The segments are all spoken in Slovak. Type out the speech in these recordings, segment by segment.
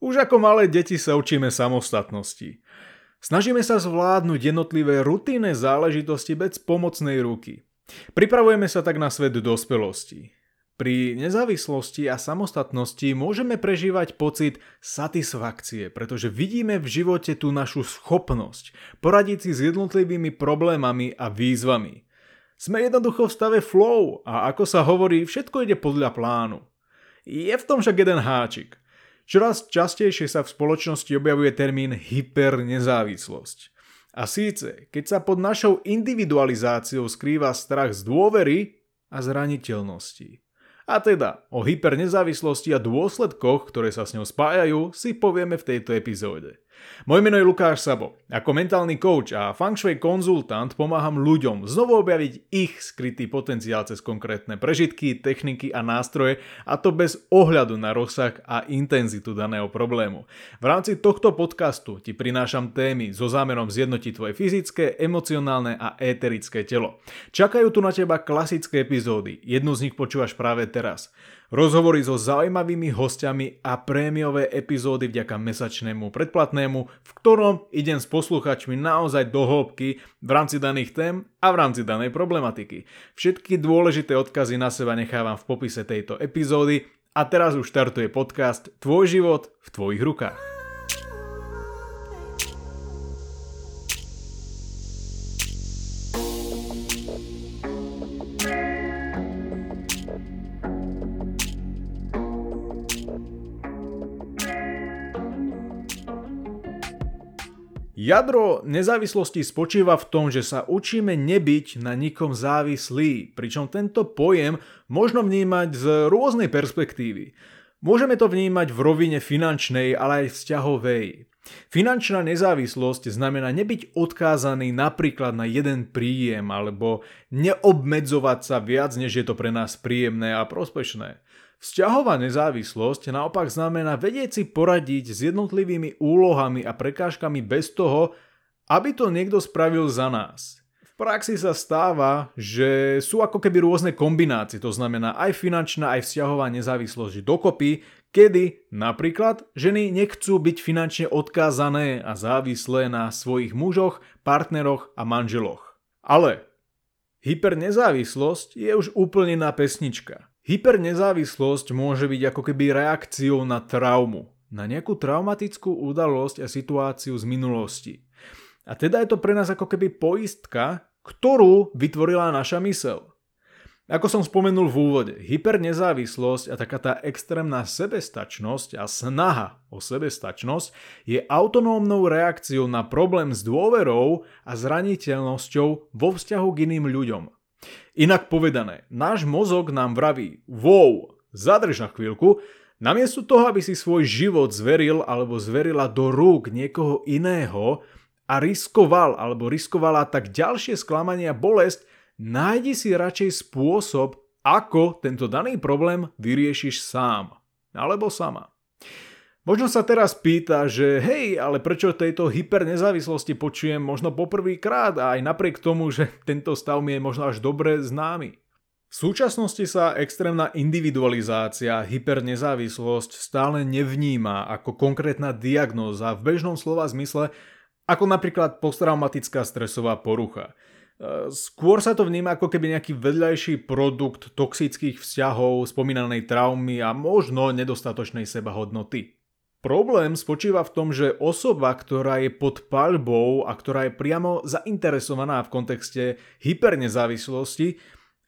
Už ako malé deti sa učíme samostatnosti. Snažíme sa zvládnuť jednotlivé rutinné záležitosti bez pomocnej ruky. Pripravujeme sa tak na svet dospelosti. Pri nezávislosti a samostatnosti môžeme prežívať pocit satisfakcie, pretože vidíme v živote tú našu schopnosť poradiť si s jednotlivými problémami a výzvami. Sme jednoducho v stave flow a ako sa hovorí, všetko ide podľa plánu. Je v tom však jeden háčik. Čoraz častejšie sa v spoločnosti objavuje termín hypernezávislosť. A síce, keď sa pod našou individualizáciou skrýva strach z dôvery a zraniteľnosti. A teda o hypernezávislosti a dôsledkoch, ktoré sa s ňou spájajú, si povieme v tejto epizóde. Moje meno je Lukáš Sabo. Ako mentálny coach a feng shui konzultant pomáham ľuďom znovu objaviť ich skrytý potenciál cez konkrétne prežitky, techniky a nástroje a to bez ohľadu na rozsah a intenzitu daného problému. V rámci tohto podcastu ti prinášam témy so zámerom zjednotiť tvoje fyzické, emocionálne a éterické telo. Čakajú tu na teba klasické epizódy, jednu z nich počúvaš práve teraz rozhovory so zaujímavými hostiami a prémiové epizódy vďaka mesačnému predplatnému, v ktorom idem s posluchačmi naozaj do hĺbky v rámci daných tém a v rámci danej problematiky. Všetky dôležité odkazy na seba nechávam v popise tejto epizódy a teraz už štartuje podcast Tvoj život v tvojich rukách. Jadro nezávislosti spočíva v tom, že sa učíme nebyť na nikom závislí, pričom tento pojem možno vnímať z rôznej perspektívy. Môžeme to vnímať v rovine finančnej, ale aj vzťahovej. Finančná nezávislosť znamená nebyť odkázaný napríklad na jeden príjem alebo neobmedzovať sa viac, než je to pre nás príjemné a prospešné. Vzťahová nezávislosť naopak znamená vedieť si poradiť s jednotlivými úlohami a prekážkami bez toho, aby to niekto spravil za nás. V praxi sa stáva, že sú ako keby rôzne kombinácie, to znamená aj finančná, aj vzťahová nezávislosť dokopy, kedy napríklad ženy nechcú byť finančne odkázané a závislé na svojich mužoch, partneroch a manželoch. Ale hypernezávislosť je už úplne na pesnička. Hypernezávislosť môže byť ako keby reakciou na traumu, na nejakú traumatickú udalosť a situáciu z minulosti. A teda je to pre nás ako keby poistka, ktorú vytvorila naša mysel. Ako som spomenul v úvode, hypernezávislosť a taká tá extrémna sebestačnosť a snaha o sebestačnosť je autonómnou reakciou na problém s dôverou a zraniteľnosťou vo vzťahu k iným ľuďom. Inak povedané, náš mozog nám vraví, wow, zadrž na chvíľku, namiesto toho, aby si svoj život zveril alebo zverila do rúk niekoho iného a riskoval alebo riskovala tak ďalšie sklamanie a bolesť, nájdi si radšej spôsob, ako tento daný problém vyriešiš sám alebo sama. Možno sa teraz pýta, že hej, ale prečo tejto hypernezávislosti počujem možno poprvýkrát a aj napriek tomu, že tento stav mi je možno až dobre známy. V súčasnosti sa extrémna individualizácia, hypernezávislosť stále nevníma ako konkrétna diagnóza v bežnom slova zmysle, ako napríklad posttraumatická stresová porucha. E, skôr sa to vníma ako keby nejaký vedľajší produkt toxických vzťahov, spomínanej traumy a možno nedostatočnej sebahodnoty. Problém spočíva v tom, že osoba, ktorá je pod paľbou a ktorá je priamo zainteresovaná v kontexte hypernezávislosti,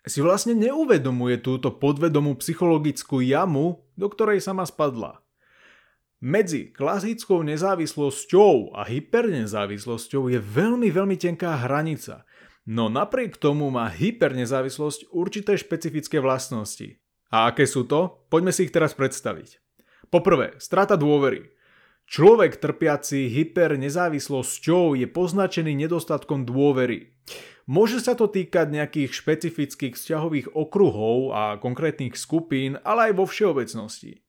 si vlastne neuvedomuje túto podvedomú psychologickú jamu, do ktorej sama spadla. Medzi klasickou nezávislosťou a hypernezávislosťou je veľmi, veľmi tenká hranica, no napriek tomu má hypernezávislosť určité špecifické vlastnosti. A aké sú to? Poďme si ich teraz predstaviť. Poprvé, strata dôvery. Človek trpiaci hypernezávislosťou je poznačený nedostatkom dôvery. Môže sa to týkať nejakých špecifických vzťahových okruhov a konkrétnych skupín, ale aj vo všeobecnosti.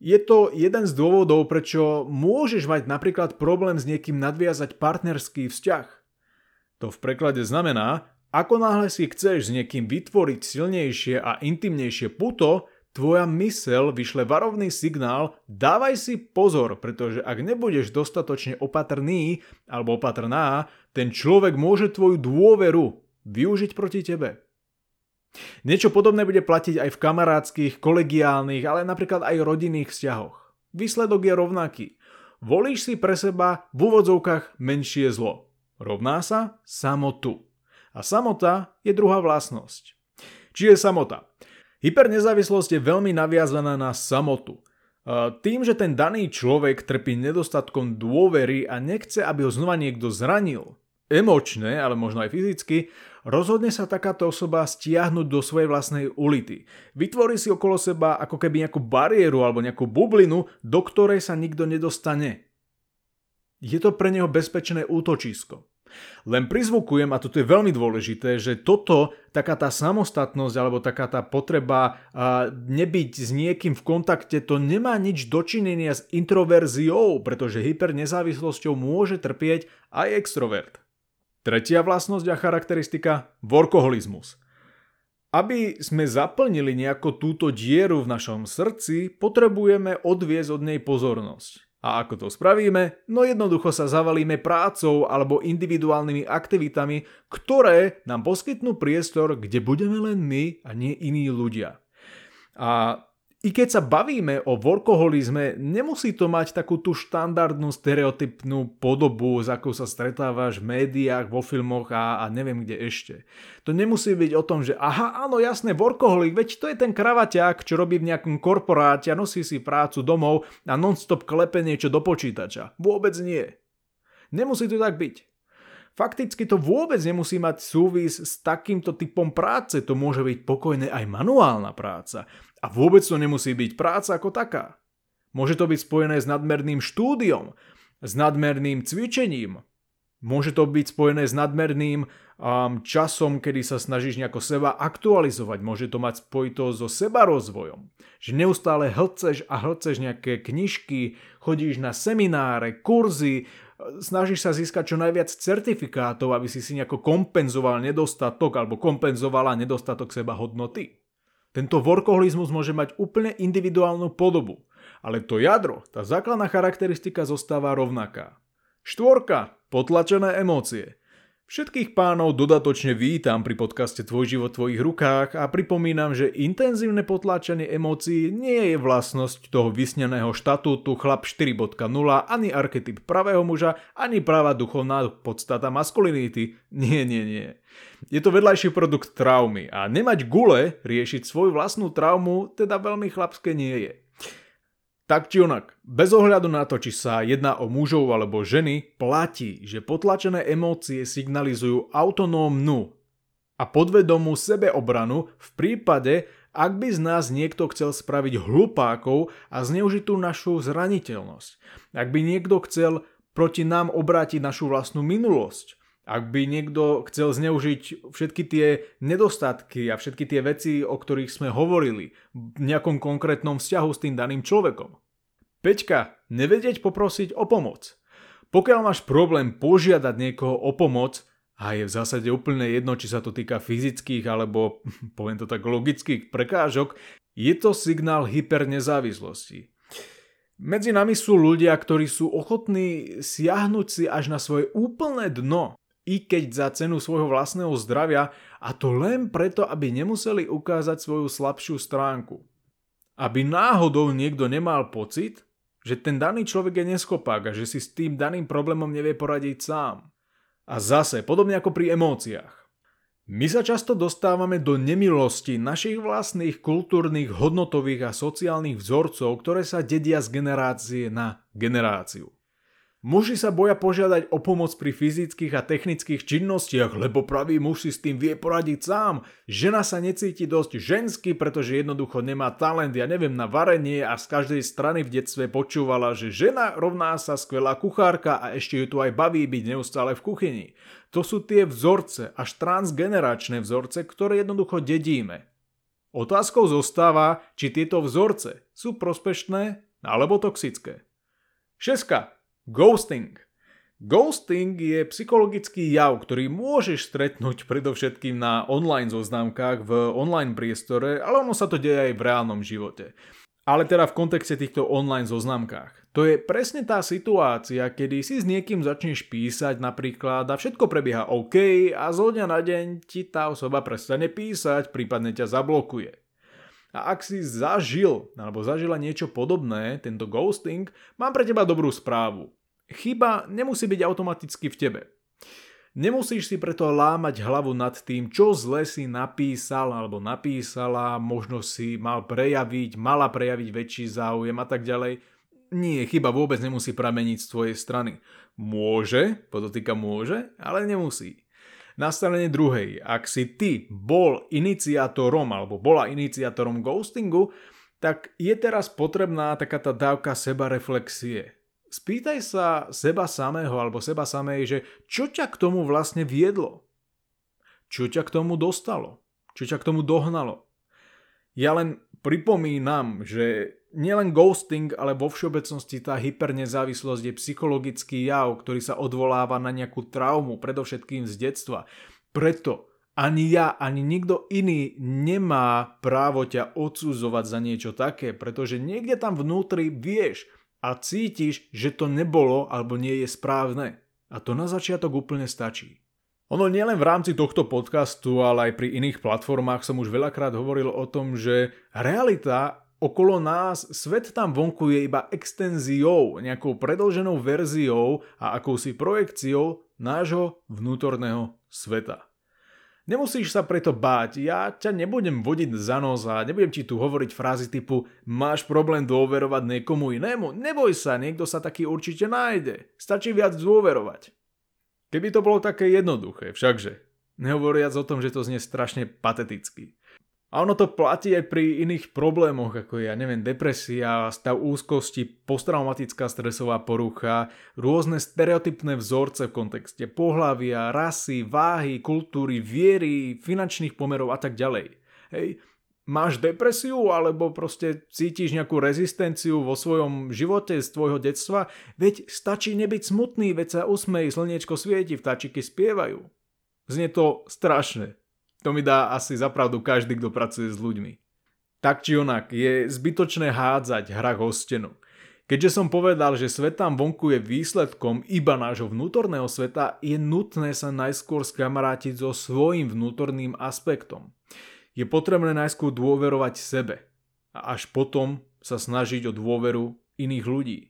Je to jeden z dôvodov, prečo môžeš mať napríklad problém s niekým nadviazať partnerský vzťah. To v preklade znamená, ako náhle si chceš s niekým vytvoriť silnejšie a intimnejšie puto, tvoja mysel vyšle varovný signál, dávaj si pozor, pretože ak nebudeš dostatočne opatrný alebo opatrná, ten človek môže tvoju dôveru využiť proti tebe. Niečo podobné bude platiť aj v kamarádskych, kolegiálnych, ale napríklad aj rodinných vzťahoch. Výsledok je rovnaký. Volíš si pre seba v úvodzovkách menšie zlo. Rovná sa samotu. A samota je druhá vlastnosť. Či je samota? Hypernezávislosť je veľmi naviazaná na samotu. Tým, že ten daný človek trpí nedostatkom dôvery a nechce, aby ho znova niekto zranil, emočne, ale možno aj fyzicky, rozhodne sa takáto osoba stiahnuť do svojej vlastnej ulity. Vytvorí si okolo seba ako keby nejakú bariéru alebo nejakú bublinu, do ktorej sa nikto nedostane. Je to pre neho bezpečné útočisko. Len prizvukujem, a toto je veľmi dôležité, že toto, taká tá samostatnosť alebo taká tá potreba nebyť s niekým v kontakte, to nemá nič dočinenia s introverziou, pretože hypernezávislosťou môže trpieť aj extrovert. Tretia vlastnosť a charakteristika – workoholizmus. Aby sme zaplnili nejako túto dieru v našom srdci, potrebujeme odviezť od nej pozornosť. A ako to spravíme? No jednoducho sa zavalíme prácou alebo individuálnymi aktivitami, ktoré nám poskytnú priestor, kde budeme len my a nie iní ľudia. A i keď sa bavíme o workoholizme, nemusí to mať takú tú štandardnú stereotypnú podobu, s akou sa stretávaš v médiách, vo filmoch a, a neviem kde ešte. To nemusí byť o tom, že aha, áno, jasné, workoholik, veď to je ten kravaťák, čo robí v nejakom korporáte a nosí si prácu domov a non-stop klepe niečo do počítača. Vôbec nie. Nemusí to tak byť. Fakticky to vôbec nemusí mať súvis s takýmto typom práce, to môže byť pokojne aj manuálna práca. A vôbec to nemusí byť práca ako taká. Môže to byť spojené s nadmerným štúdiom, s nadmerným cvičením, môže to byť spojené s nadmerným um, časom, kedy sa snažíš nejako seba aktualizovať, môže to mať spojitosť so sebarozvojom. Že neustále hlceš a hlceš nejaké knižky, chodíš na semináre, kurzy, snažíš sa získať čo najviac certifikátov, aby si si nejako kompenzoval nedostatok alebo kompenzovala nedostatok seba hodnoty. Tento workoholizmus môže mať úplne individuálnu podobu, ale to jadro, tá základná charakteristika zostáva rovnaká. Štvorka, potlačené emócie. Všetkých pánov dodatočne vítam pri podcaste Tvoj život v tvojich rukách a pripomínam, že intenzívne potláčanie emócií nie je vlastnosť toho vysneného štatútu chlap 4.0 ani archetyp pravého muža, ani práva duchovná podstata maskulinity. Nie, nie, nie. Je to vedľajší produkt traumy a nemať gule riešiť svoju vlastnú traumu teda veľmi chlapské nie je. Tak či onak, bez ohľadu na to, či sa jedná o mužov alebo ženy, platí, že potlačené emócie signalizujú autonómnu a podvedomú sebeobranu v prípade, ak by z nás niekto chcel spraviť hlupákov a zneužiť tú našu zraniteľnosť. Ak by niekto chcel proti nám obrátiť našu vlastnú minulosť. Ak by niekto chcel zneužiť všetky tie nedostatky a všetky tie veci, o ktorých sme hovorili v nejakom konkrétnom vzťahu s tým daným človekom. Peťka, nevedieť poprosiť o pomoc. Pokiaľ máš problém požiadať niekoho o pomoc, a je v zásade úplne jedno, či sa to týka fyzických alebo, poviem to tak, logických prekážok, je to signál hypernezávislosti. Medzi nami sú ľudia, ktorí sú ochotní siahnuť si až na svoje úplné dno i keď za cenu svojho vlastného zdravia a to len preto, aby nemuseli ukázať svoju slabšiu stránku. Aby náhodou niekto nemal pocit, že ten daný človek je neschopák a že si s tým daným problémom nevie poradiť sám. A zase, podobne ako pri emóciách. My sa často dostávame do nemilosti našich vlastných kultúrnych, hodnotových a sociálnych vzorcov, ktoré sa dedia z generácie na generáciu. Muži sa boja požiadať o pomoc pri fyzických a technických činnostiach, lebo pravý muž si s tým vie poradiť sám. Žena sa necíti dosť žensky, pretože jednoducho nemá talent, ja neviem, na varenie a z každej strany v detstve počúvala, že žena rovná sa skvelá kuchárka a ešte ju tu aj baví byť neustále v kuchyni. To sú tie vzorce, až transgeneračné vzorce, ktoré jednoducho dedíme. Otázkou zostáva, či tieto vzorce sú prospešné alebo toxické. Šeska, Ghosting. Ghosting je psychologický jav, ktorý môžeš stretnúť predovšetkým na online zoznamkách v online priestore, ale ono sa to deje aj v reálnom živote. Ale teda v kontexte týchto online zoznamkách. To je presne tá situácia, kedy si s niekým začneš písať napríklad a všetko prebieha OK a zo dňa na deň ti tá osoba prestane písať, prípadne ťa zablokuje. A ak si zažil alebo zažila niečo podobné, tento ghosting, mám pre teba dobrú správu. Chyba nemusí byť automaticky v tebe. Nemusíš si preto lámať hlavu nad tým, čo zle si napísal alebo napísala, možno si mal prejaviť, mala prejaviť väčší záujem a tak ďalej. Nie, chyba vôbec nemusí prameniť z tvojej strany. Môže, podotýka môže, ale nemusí. Na strane druhej, ak si ty bol iniciátorom alebo bola iniciátorom ghostingu, tak je teraz potrebná taká tá dávka seba reflexie spýtaj sa seba samého alebo seba samej, že čo ťa k tomu vlastne viedlo? Čo ťa k tomu dostalo? Čo ťa k tomu dohnalo? Ja len pripomínam, že nielen ghosting, ale vo všeobecnosti tá hypernezávislosť je psychologický jav, ktorý sa odvoláva na nejakú traumu, predovšetkým z detstva. Preto ani ja, ani nikto iný nemá právo ťa odsudzovať za niečo také, pretože niekde tam vnútri vieš, a cítiš, že to nebolo alebo nie je správne. A to na začiatok úplne stačí. Ono nielen v rámci tohto podcastu, ale aj pri iných platformách som už veľakrát hovoril o tom, že realita okolo nás, svet tam vonku je iba extenziou, nejakou predlženou verziou a akousi projekciou nášho vnútorného sveta. Nemusíš sa preto báť, ja ťa nebudem vodiť za nos a nebudem ti tu hovoriť frázy typu máš problém dôverovať niekomu inému, neboj sa, niekto sa taký určite nájde, stačí viac dôverovať. Keby to bolo také jednoduché, všakže, nehovoriac o tom, že to znie strašne pateticky. A ono to platí aj pri iných problémoch, ako je, ja neviem, depresia, stav úzkosti, posttraumatická stresová porucha, rôzne stereotypné vzorce v kontexte pohlavia, rasy, váhy, kultúry, viery, finančných pomerov a tak ďalej. Hej, máš depresiu alebo proste cítiš nejakú rezistenciu vo svojom živote z tvojho detstva, veď stačí nebyť smutný, veď sa usmej, slniečko svieti, vtáčiky spievajú. Znie to strašne, to mi dá asi zapravdu každý, kto pracuje s ľuďmi. Tak či onak, je zbytočné hádzať hrách o stenu. Keďže som povedal, že svet tam vonku je výsledkom iba nášho vnútorného sveta, je nutné sa najskôr skamarátiť so svojím vnútorným aspektom. Je potrebné najskôr dôverovať sebe a až potom sa snažiť o dôveru iných ľudí.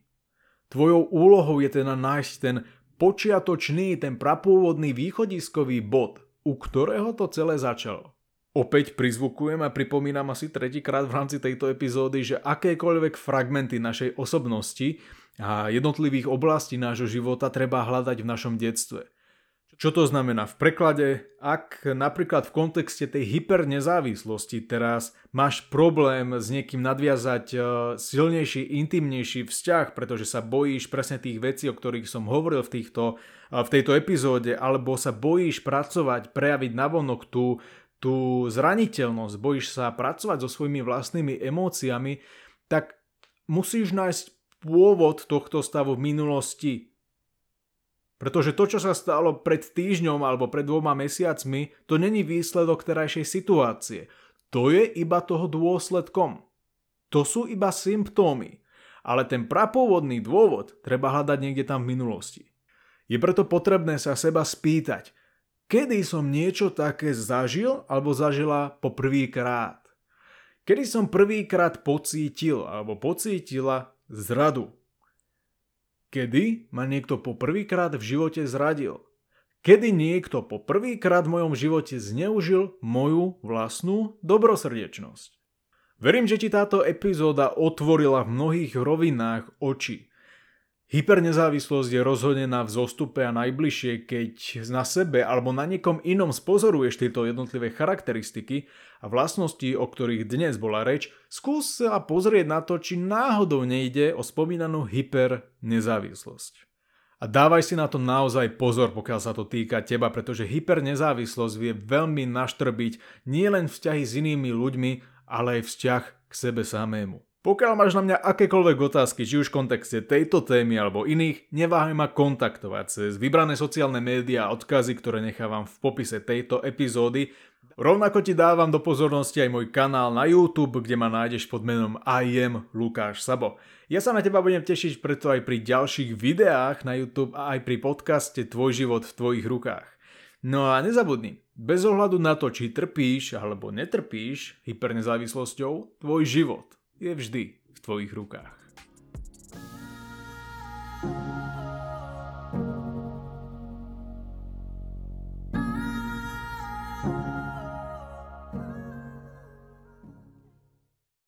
Tvojou úlohou je teda nájsť ten počiatočný, ten prapôvodný východiskový bod, u ktorého to celé začalo. Opäť prizvukujem a pripomínam asi tretíkrát v rámci tejto epizódy, že akékoľvek fragmenty našej osobnosti a jednotlivých oblastí nášho života treba hľadať v našom detstve – čo to znamená v preklade? Ak napríklad v kontexte tej hypernezávislosti teraz máš problém s niekým nadviazať e, silnejší, intimnejší vzťah, pretože sa bojíš presne tých vecí, o ktorých som hovoril v, týchto, e, v tejto epizóde, alebo sa bojíš pracovať, prejaviť navonok tú, tú zraniteľnosť, bojíš sa pracovať so svojimi vlastnými emóciami, tak musíš nájsť pôvod tohto stavu v minulosti, pretože to, čo sa stalo pred týždňom alebo pred dvoma mesiacmi, to není výsledok terajšej situácie. To je iba toho dôsledkom. To sú iba symptómy. Ale ten prapôvodný dôvod treba hľadať niekde tam v minulosti. Je preto potrebné sa seba spýtať, kedy som niečo také zažil alebo zažila po prvýkrát. Kedy som prvýkrát pocítil alebo pocítila zradu Kedy ma niekto po prvýkrát v živote zradil? Kedy niekto po prvýkrát v mojom živote zneužil moju vlastnú dobrosrdečnosť? Verím, že ti táto epizóda otvorila v mnohých rovinách oči. Hypernezávislosť je rozhodne na vzostupe a najbližšie, keď na sebe alebo na niekom inom spozoruješ tieto jednotlivé charakteristiky a vlastnosti, o ktorých dnes bola reč, skús sa pozrieť na to, či náhodou nejde o spomínanú hypernezávislosť. A dávaj si na to naozaj pozor, pokiaľ sa to týka teba, pretože hypernezávislosť vie veľmi naštrbiť nielen vzťahy s inými ľuďmi, ale aj vzťah k sebe samému. Pokiaľ máš na mňa akékoľvek otázky, či už v kontexte tejto témy alebo iných, neváhaj ma kontaktovať cez vybrané sociálne médiá a odkazy, ktoré nechávam v popise tejto epizódy. Rovnako ti dávam do pozornosti aj môj kanál na YouTube, kde ma nájdeš pod menom I am Lukáš Sabo. Ja sa na teba budem tešiť preto aj pri ďalších videách na YouTube a aj pri podcaste Tvoj život v tvojich rukách. No a nezabudni, bez ohľadu na to, či trpíš alebo netrpíš hypernezávislosťou, tvoj život je vždy v tvojich rukách.